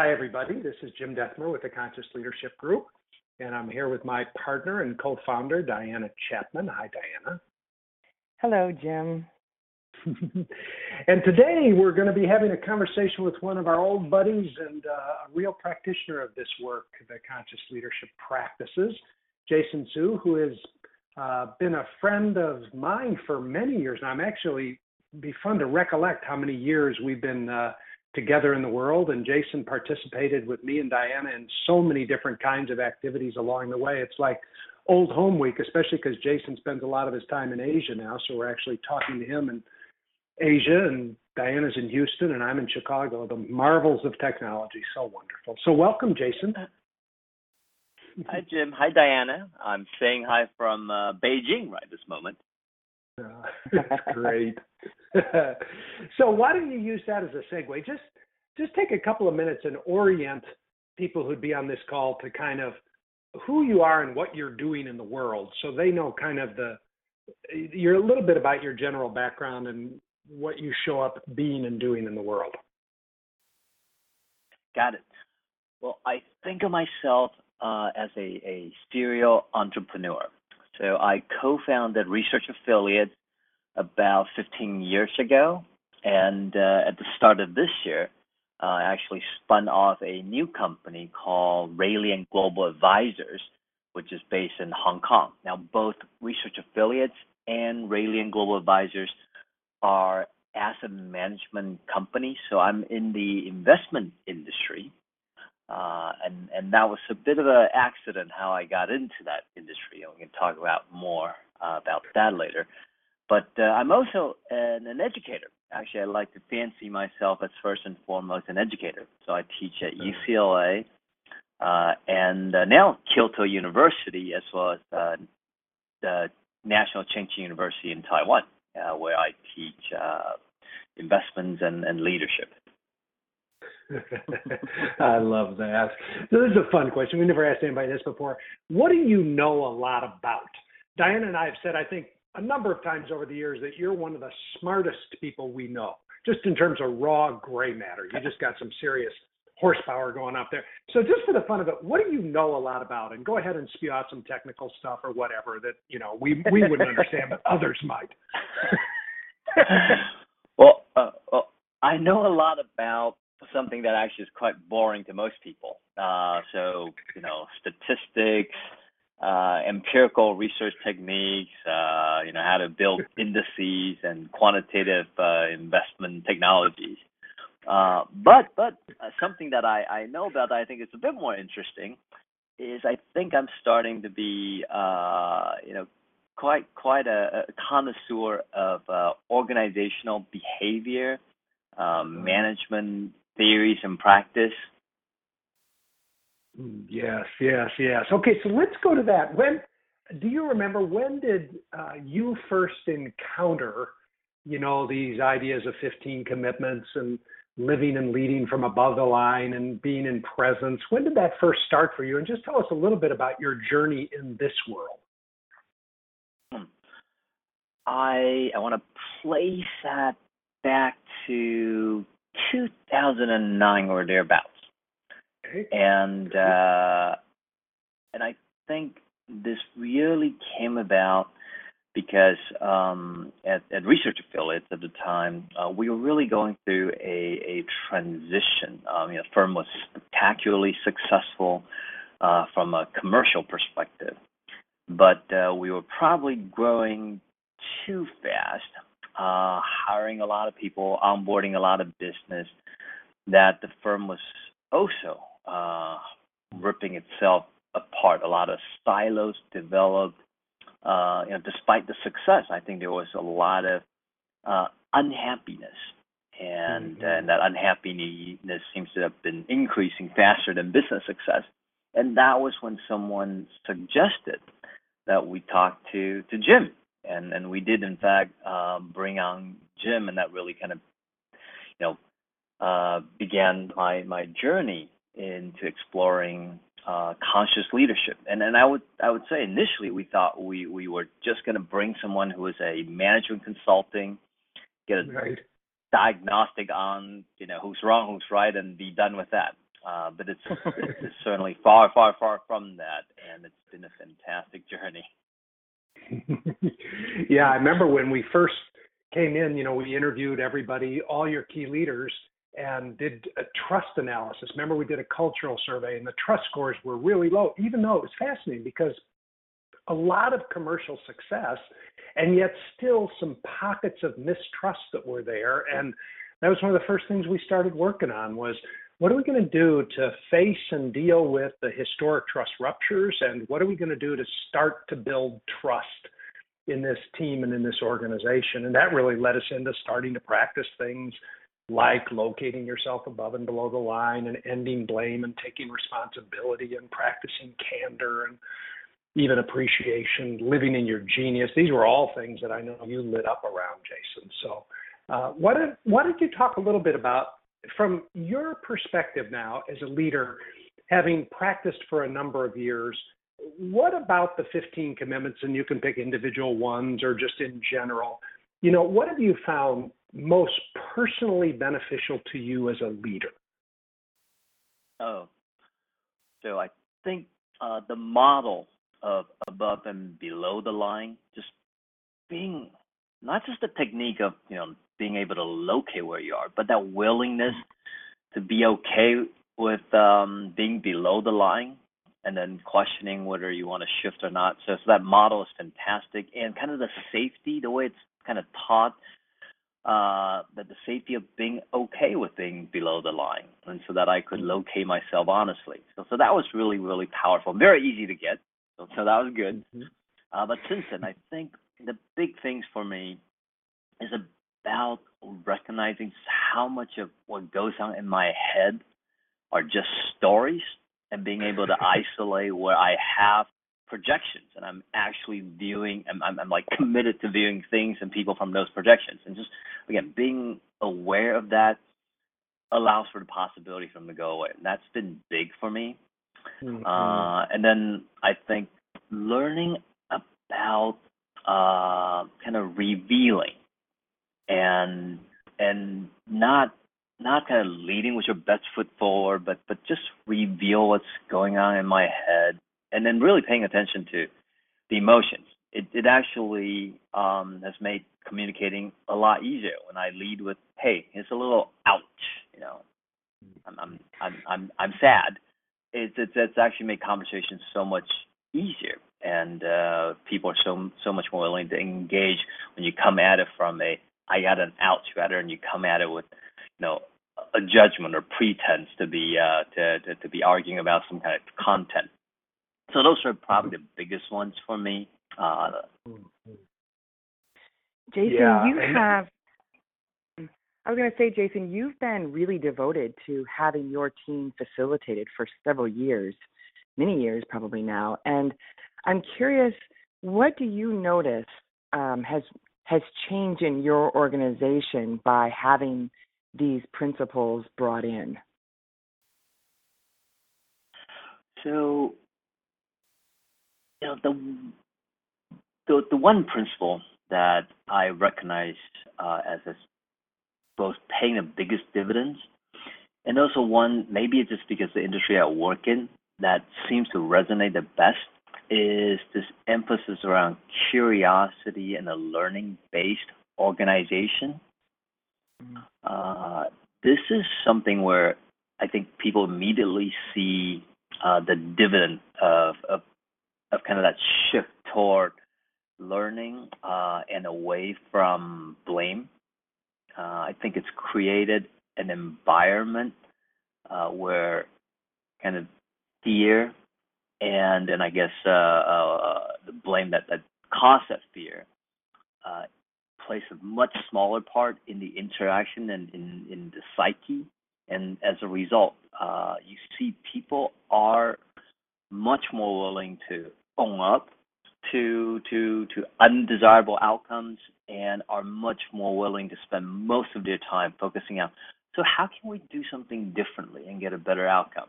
Hi, everybody. This is Jim Dethmer with the Conscious Leadership Group, and I'm here with my partner and co-founder, Diana Chapman. Hi, Diana. Hello, Jim. and today we're going to be having a conversation with one of our old buddies and uh, a real practitioner of this work, the conscious leadership practices, Jason Hsu, who has uh, been a friend of mine for many years And I'm actually be fun to recollect how many years we've been uh, together in the world. And Jason participated with me and Diana in so many different kinds of activities along the way. It's like old home week, especially because Jason spends a lot of his time in Asia now. So we're actually talking to him in Asia, and Diana's in Houston, and I'm in Chicago. The marvels of technology, so wonderful. So welcome, Jason. Hi, Jim. Hi, Diana. I'm saying hi from uh, Beijing right this moment. That's great. so why don't you use that as a segue? Just just take a couple of minutes and orient people who'd be on this call to kind of who you are and what you're doing in the world, so they know kind of the you're a little bit about your general background and what you show up being and doing in the world. Got it. Well, I think of myself uh, as a, a serial entrepreneur. So I co-founded Research Affiliates about 15 years ago, and uh, at the start of this year, I actually spun off a new company called Rayliant Global Advisors, which is based in Hong Kong. Now, both Research Affiliates and Rayliant Global Advisors are asset management companies, so I'm in the investment industry. Uh, and and that was a bit of an accident how I got into that industry. And we can talk about more uh, about that later. But uh, I'm also an, an, educator. Actually, I like to fancy myself as first and foremost an educator. So I teach at UCLA uh, and uh, now Kyoto University, as well as uh, the National Cheng Kung University in Taiwan, where I teach investments and, and leadership. I love that. So this is a fun question. We never asked anybody this before. What do you know a lot about? Diana and I have said, I think, a number of times over the years that you're one of the smartest people we know, just in terms of raw gray matter. You just got some serious horsepower going up there. So just for the fun of it, what do you know a lot about? And go ahead and spew out some technical stuff or whatever that you know we we wouldn't understand, but others might. well, uh, well, I know a lot about something that actually is quite boring to most people. Uh, so, you know, statistics, uh, empirical research techniques, uh, you know, how to build indices and quantitative uh, investment technologies. Uh, but but uh, something that I, I know about that I think is a bit more interesting is I think I'm starting to be uh, you know quite quite a, a connoisseur of uh, organizational behavior, um, management theories and practice. Mm, yes, yes, yes. Okay, so let's go to that. When do you remember when did uh, you first encounter, you know, these ideas of 15 commitments and living and leading from above the line and being in presence? When did that first start for you? And just tell us a little bit about your journey in this world. Hmm. I I want to place that back to 2009 or thereabouts. And uh, and I think this really came about because um, at, at Research Affiliates at the time, uh, we were really going through a, a transition. Um, you know, the firm was spectacularly successful uh, from a commercial perspective, but uh, we were probably growing too fast uh, hiring a lot of people, onboarding a lot of business, that the firm was also uh, ripping itself apart. A lot of silos developed. Uh, you know, despite the success, I think there was a lot of uh, unhappiness, and mm-hmm. and that unhappiness seems to have been increasing faster than business success. And that was when someone suggested that we talk to to Jim, and and we did in fact uh, bring on Jim, and that really kind of you know uh, began my my journey into exploring uh, conscious leadership. And and I would I would say initially we thought we we were just going to bring someone who was a management consulting, get a right. diagnostic on you know who's wrong, who's right, and be done with that. uh, but it's, it's certainly far, far, far from that, and it's been a fantastic journey. yeah, I remember when we first came in. You know, we interviewed everybody, all your key leaders, and did a trust analysis. Remember, we did a cultural survey, and the trust scores were really low, even though it was fascinating because a lot of commercial success, and yet still some pockets of mistrust that were there. And that was one of the first things we started working on was what are we going to do to face and deal with the historic trust ruptures and what are we going to do to start to build trust in this team and in this organization and that really led us into starting to practice things like locating yourself above and below the line and ending blame and taking responsibility and practicing candor and even appreciation, living in your genius. These were all things that I know you lit up around, Jason. So, uh, what did, why don't you talk a little bit about, from your perspective now as a leader, having practiced for a number of years, what about the 15 commitments, and you can pick individual ones or just in general, you know, what have you found most personally beneficial to you as a leader? Oh, so I think uh, the model of above and below the line, just being not just the technique of you know being able to locate where you are, but that willingness to be okay with um, being below the line and then questioning whether you want to shift or not. So, so that model is fantastic, and kind of the safety, the way it's kind of taught, uh, that the safety of being okay with being below the line, and so that I could locate myself honestly. So, so that was really, really powerful. Very easy to get. So, so that was good. Mm-hmm. Uh, but since then, I think the big things for me is about recognizing how much of what goes on in my head are just stories and being able to isolate where I have projections and I'm actually viewing I'm, I'm, I'm like committed to viewing things and people from those projections. And just again being aware of that allows for the possibility for them to go away. And that's been big for me. Mm-hmm. uh, and then I think learning about uh, kind of revealing and and not not kind of leading with your best foot forward, but but just reveal what's going on in my head, and then really paying attention to the emotions. It it actually um, has made communicating a lot easier when I lead with, "Hey, it's a little ouch," you know, I'm I'm I'm I'm, I'm sad. It's, it's it's actually made conversations so much easier, and uh, people are so so much more willing to engage when you come at it from a I got an ouch rather and you come at it with you know a judgment or pretense to be uh, to, to, to be arguing about some kind of content. So those are probably the biggest ones for me. Uh, Jason, yeah. you have. I was going to say, Jason, you've been really devoted to having your team facilitated for several years, many years probably now. And I'm curious, what do you notice um, has has changed in your organization by having these principles brought in? So, you know, the the, the one principle that I recognize uh, as a, both paying the biggest dividends, and also one maybe it's just because the industry I work in that seems to resonate the best is this emphasis around curiosity and a learning based organization. Uh, this is something where I think people immediately see uh, the dividend of, of, of kind of that shift toward learning uh, and away from blame. Uh, I think it's created an environment uh, where kind of fear and and I guess uh, uh, the blame that that caused that fear uh, plays a much smaller part in the interaction and in in the psyche, and as a result, uh, you see people are much more willing to own up to to to undesirable outcomes and are much more willing to spend most of their time focusing on so how can we do something differently and get a better outcome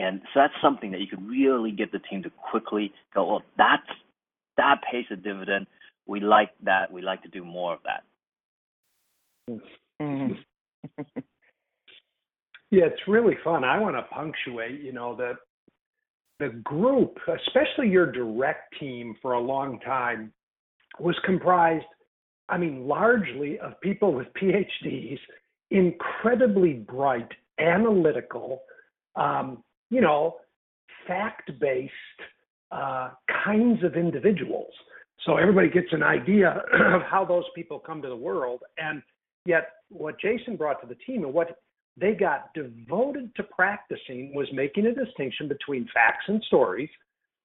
and so that's something that you could really get the team to quickly go, well, that's that pays a dividend. We like that. We like to do more of that. Mm-hmm. Yeah, it's really fun. I want to punctuate, you know, that the group, especially your direct team for a long time, was comprised, I mean, largely of people with PhDs, incredibly bright, analytical, um, you know, fact based uh, kinds of individuals. So everybody gets an idea of how those people come to the world. And yet, what Jason brought to the team and what they got devoted to practicing was making a distinction between facts and stories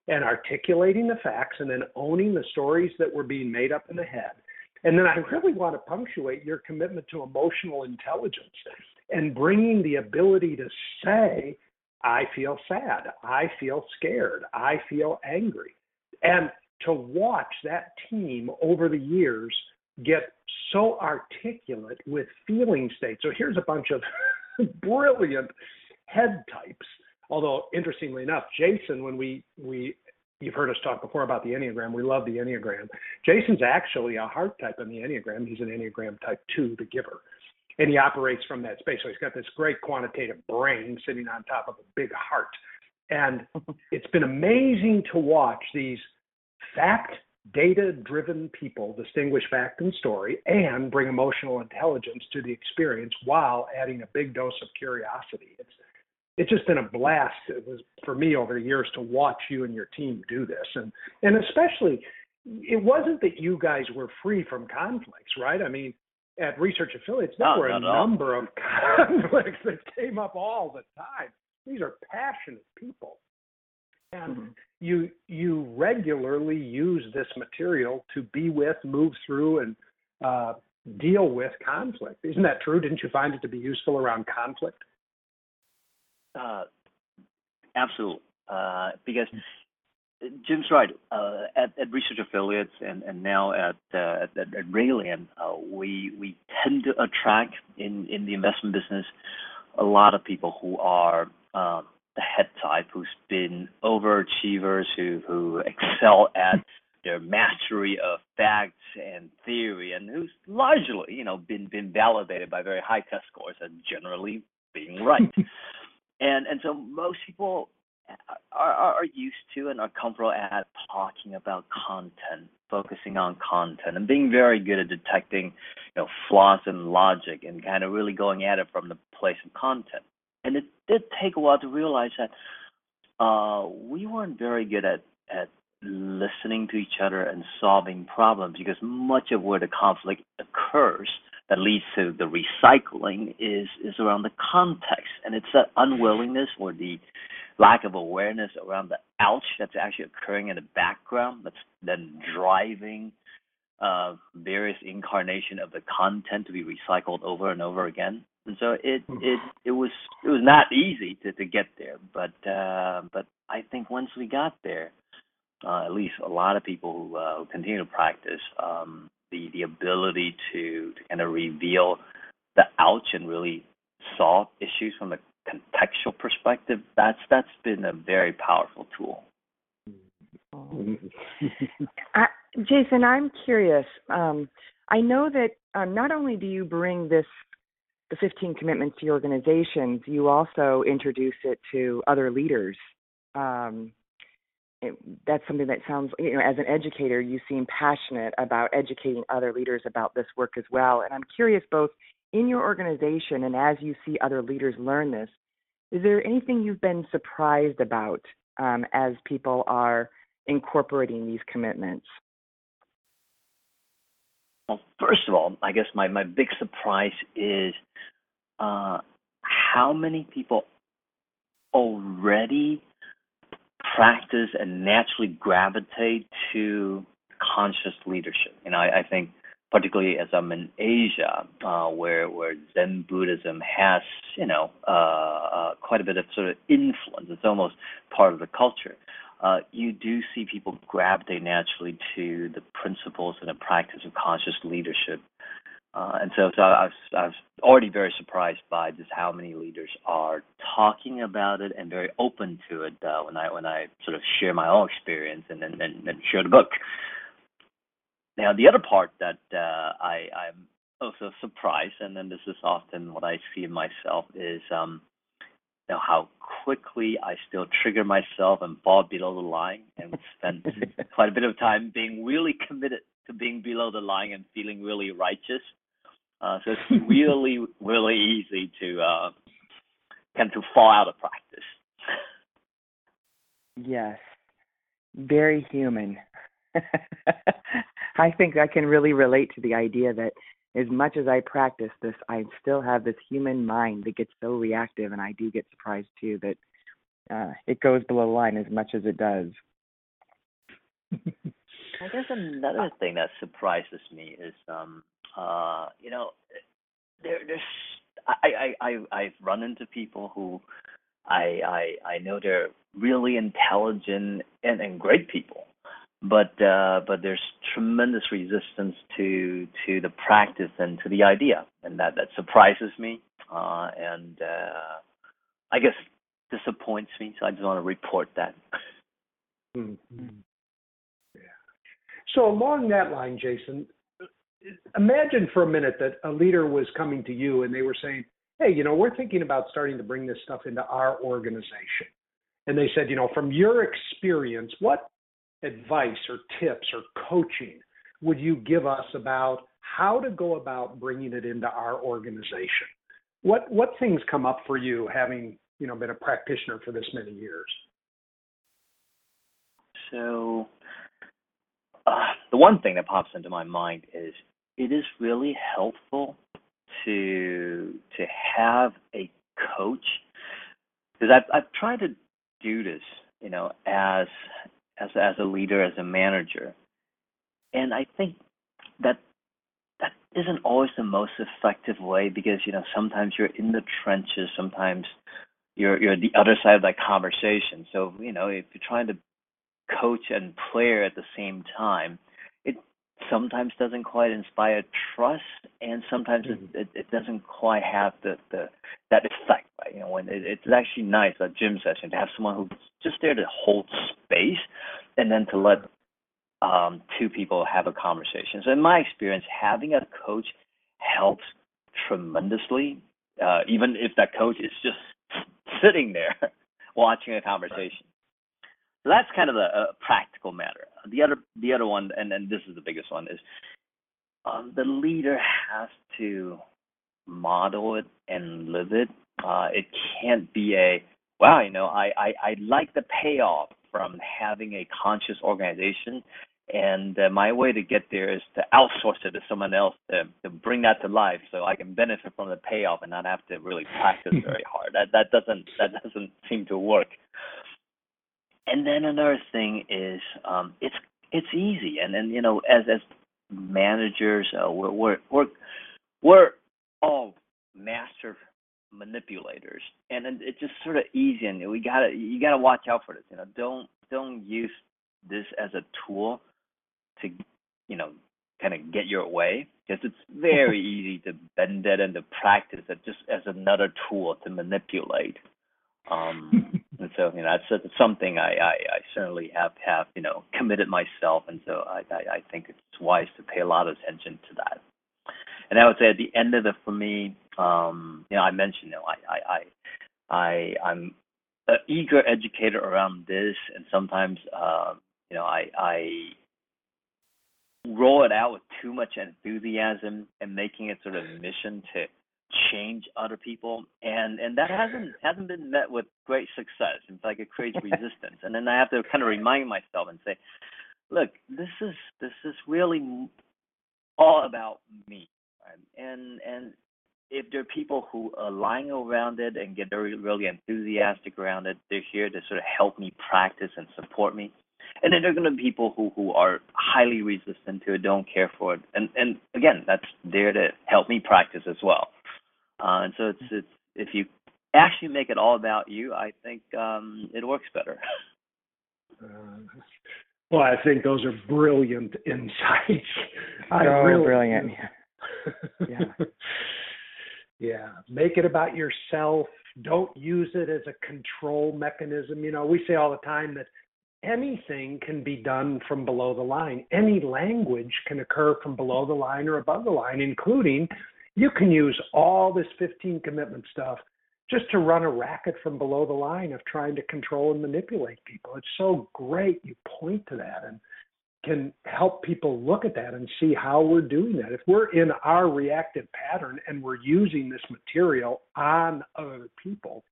and articulating the facts and then owning the stories that were being made up in the head. And then I really want to punctuate your commitment to emotional intelligence and bringing the ability to say, I feel sad, I feel scared, I feel angry. And to watch that team over the years get so articulate with feeling states. So here's a bunch of brilliant head types. Although interestingly enough, Jason, when we we you've heard us talk before about the Enneagram, we love the Enneagram. Jason's actually a heart type in the Enneagram. He's an Enneagram type two, the giver. And he operates from that space. So he's got this great quantitative brain sitting on top of a big heart. And it's been amazing to watch these fact data driven people distinguish fact and story and bring emotional intelligence to the experience while adding a big dose of curiosity. It's it's just been a blast it was for me over the years to watch you and your team do this and and especially it wasn't that you guys were free from conflicts right i mean at research affiliates there no, were a number of conflicts that came up all the time these are passionate people and mm-hmm. you you regularly use this material to be with, move through, and uh, deal with conflict. Isn't that true? Didn't you find it to be useful around conflict? Uh, absolutely, uh, because Jim's right. Uh, at, at, Research Affiliates and, and now at uh, at, at uh, we we tend to attract in in the investment business a lot of people who are um, the head type who's been overachievers who who excel at their mastery of facts and theory and who's largely you know been been validated by very high test scores and generally being right and and so most people are, are used to and are comfortable at talking about content, focusing on content, and being very good at detecting, you know, flaws in logic and kind of really going at it from the place of content. And it did take a while to realize that uh, we weren't very good at at listening to each other and solving problems because much of where the conflict occurs that leads to the recycling is is around the context. And it's that unwillingness or the lack of awareness around the ouch that's actually occurring in the background that's then driving uh, various incarnation of the content to be recycled over and over again and so it hmm. it it was it was not easy to to get there but uh but i think once we got there uh at least a lot of people who, uh, who continue to practice um the the ability to to kind of reveal the ouch and really solve issues from a contextual perspective that's that's been a very powerful tool jason i'm curious um I know that um, not only do you bring this the 15 commitments to your organizations, you also introduce it to other leaders. Um, it, that's something that sounds, you know, as an educator, you seem passionate about educating other leaders about this work as well. And I'm curious, both in your organization and as you see other leaders learn this, is there anything you've been surprised about um, as people are incorporating these commitments? Well, first of all, I guess my, my big surprise is uh, how many people already practice and naturally gravitate to conscious leadership. You know, I, I think particularly as I'm in Asia, uh, where where Zen Buddhism has, you know, uh, uh, quite a bit of sort of influence. It's almost part of the culture uh, you do see people gravitate naturally to the principles and the practice of conscious leadership. Uh, and so, so I, was, I was already very surprised by just how many leaders are talking about it and very open to it uh, when I when I sort of share my own experience and then and, and, share the book. Now, the other part that uh, I, I'm also surprised, and then this is often what I see in myself, is um, know how quickly I still trigger myself and fall below the line, and spend quite a bit of time being really committed to being below the line and feeling really righteous. Uh, so it's really, really easy to uh, kind of to fall out of practice. Yes, very human. I think I can really relate to the idea that as much as I practice this, I still have this human mind that gets so reactive, and I do get surprised too that uh, it goes below the line as much as it does. I guess another thing that surprises me is, um, uh, you know, there, there's I, I, I I've run into people who I I I know they're really intelligent and, and great people, but uh, but there's tremendous resistance to to the practice and to the idea, and that that surprises me, uh, and uh, I guess disappoints me. So I just want to report that. Mm-hmm. Yeah. So along that line, Jason, imagine for a minute that a leader was coming to you and they were saying, "Hey, you know, we're thinking about starting to bring this stuff into our organization." And they said, you know, from your experience, what advice or tips or coaching would you give us about how to go about bringing it into our organization? What what things come up for you having you know been a practitioner for this many years? So, uh, the one thing that pops into my mind is it is really helpful to to have a coach because I've I've tried to do this, you know, as as as a leader, as a manager. And I think that that isn't always the most effective way because you know sometimes you're in the trenches, sometimes you're you're the other side of that conversation. So you know if you're trying to coach and player at the same time, sometimes doesn't quite inspire trust, and sometimes mm-hmm. it, it, it doesn't quite have the the that effect. Right? You know when it, it's actually nice a gym session to have someone who's just there to hold space and then to let um, two people have a conversation. So in my experience, having a coach helps tremendously, uh, even if that coach is just sitting there watching a conversation. So that's kind of a, a, practical matter. The other, the other one, and, and this is the biggest one, is um, the leader has to model it and live it. Uh, it can't be a wow, you know, I, I, I like the payoff from having a conscious organization. And uh, my way to get there is to outsource it to someone else to, to bring that to life, so I can benefit from the payoff and not have to really practice very hard. That that doesn't that doesn't seem to work. And then another thing is um, it's it's easy, and and you know as as managers uh, we're we're we're we're all master manipulators, and it's just sort of easy. And we gotta you gotta watch out for this. You know, don't don't use this as a tool to you know kind of get your way because it's very easy to bend it and to practice it just as another tool to manipulate. Um, and so you know that's, that's something I, I, I certainly have have you know committed myself, and so I, I I think it's wise to pay a lot of attention to that. And I would say at the end of it for me, um, you know, I mentioned, you know, I, I, I, I I'm an eager educator around this, and sometimes, uh, you know, I, I roll it out with too much enthusiasm and making it sort of mission to change other people and and that hasn't hasn't been met with great success in fact it creates resistance and then i have to kind of remind myself and say look this is this is really all about me and and if there are people who are lying around it and get very really enthusiastic around it, they're here to sort of help me practice and support me. And then there are going to be people who who are highly resistant to it, don't care for it, and and again, that's there to help me practice as well. Uh, and so it's it's if you actually make it all about you, I think um, it works better. Uh, well, I think those are brilliant insights. So I really, brilliant. yeah. yeah. Make it about yourself. Don't use it as a control mechanism. You know, we say all the time that anything can be done from below the line. Any language can occur from below the line or above the line, including you can use all this 15 commitment stuff just to run a racket from below the line of trying to control and manipulate people. It's so great you point to that and can help people look at that and see how we're doing that. If we're in our reactive pattern and we're using this material on other people,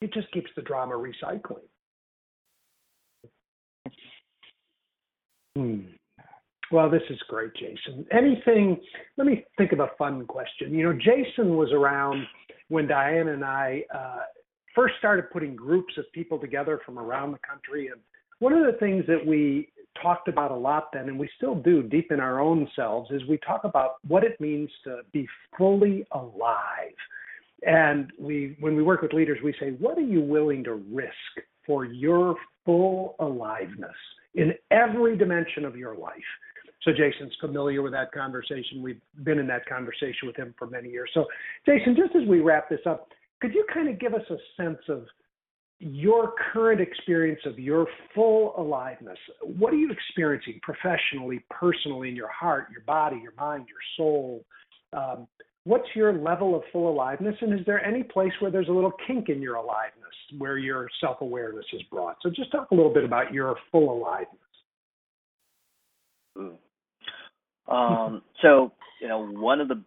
it just keeps the drama recycling. Hmm. Well, this is great, Jason. Anything, let me think of a fun question. You know, Jason was around when Diane and I uh, first started putting groups of people together from around the country. And one of the things that we talked about a lot then, and we still do deep in our own selves, is we talk about what it means to be fully alive. And we, when we work with leaders, we say, what are you willing to risk for your full aliveness in every dimension of your life? So Jason's familiar with that conversation. We've been in that conversation with him for many years. So, Jason, just as we wrap this up, could you kind of give us a sense of your current experience of your full aliveness? What are you experiencing professionally, personally, in your heart, your body, your mind, your soul? Um, what's your level of full aliveness? And is there any place where there's a little kink in your aliveness where your self awareness is brought? So, just talk a little bit about your full aliveness. Um, so you know, one of the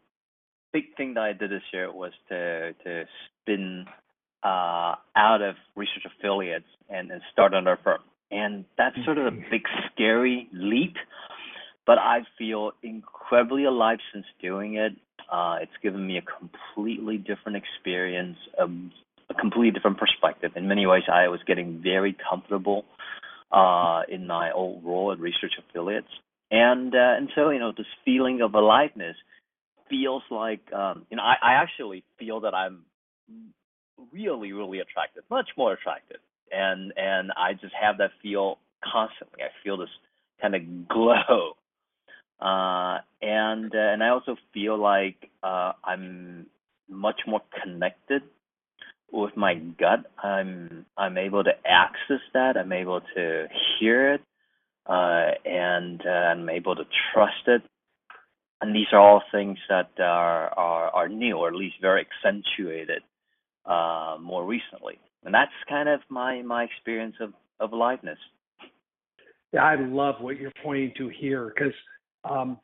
big thing that I did this year was to to spin uh, out of research affiliates and, and start another firm, and that's sort of a big scary leap. But I feel incredibly alive since doing it. Uh, it's given me a completely different experience, a, a completely different perspective. In many ways, I was getting very comfortable uh, in my old role at research affiliates and uh, and so you know this feeling of aliveness feels like um, you know I, I actually feel that I'm really really attractive, much more attractive, and and I just have that feel constantly. I feel this kind of glow, uh, and uh, and I also feel like uh, I'm much more connected with my gut. I'm I'm able to access that. I'm able to hear it uh, and uh, I'm able to trust it. And these are all things that are are, are new, or at least very accentuated uh, more recently. And that's kind of my my experience of of aliveness. Yeah, I love what you're pointing to here because um,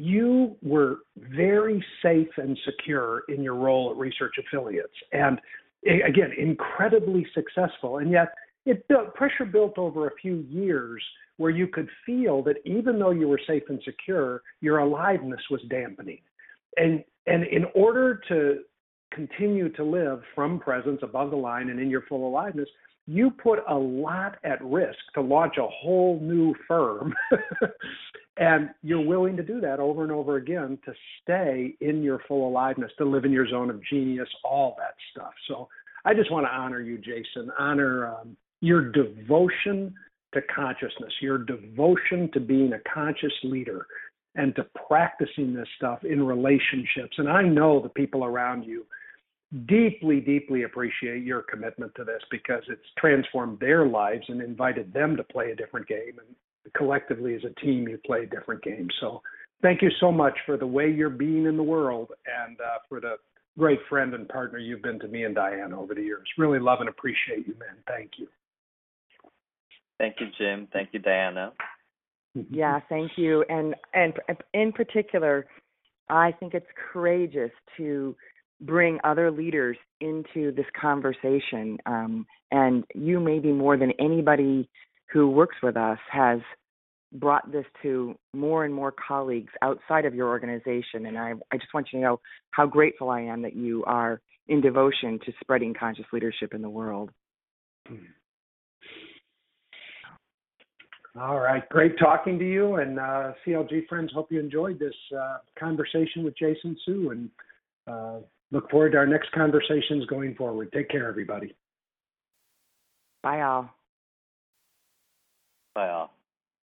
you were very safe and secure in your role at Research Affiliates, and again, incredibly successful. And yet, it built pressure built over a few years where you could feel that even though you were safe and secure, your aliveness was dampening. And and in order to continue to live from presence above the line and in your full aliveness, you put a lot at risk to launch a whole new firm. and you're willing to do that over and over again to stay in your full aliveness, to live in your zone of genius, all that stuff. So I just want to honor you, Jason, honor um, your devotion to consciousness, your devotion to being a conscious leader and to practicing this stuff in relationships. And I know the people around you deeply, deeply appreciate your commitment to this because it's transformed their lives and invited them to play a different game. And collectively, as a team, you play a different game. So thank you so much for the way you're being in the world and uh, for the great friend and partner you've been to me and Diane over the years. Really love and appreciate you, man. Thank you. Thank you, Jim. Thank you, Diana. Yeah, thank you. And and in particular, I think it's courageous to bring other leaders into this conversation. Um, and you, maybe more than anybody who works with us, has brought this to more and more colleagues outside of your organization. And I, I just want you to know how grateful I am that you are in devotion to spreading conscious leadership in the world. Mm-hmm. All right. Great talking to you. And uh, CLG friends, hope you enjoyed this uh, conversation with Jason Hsu and uh, look forward to our next conversations going forward. Take care, everybody. Bye, all. Bye, all.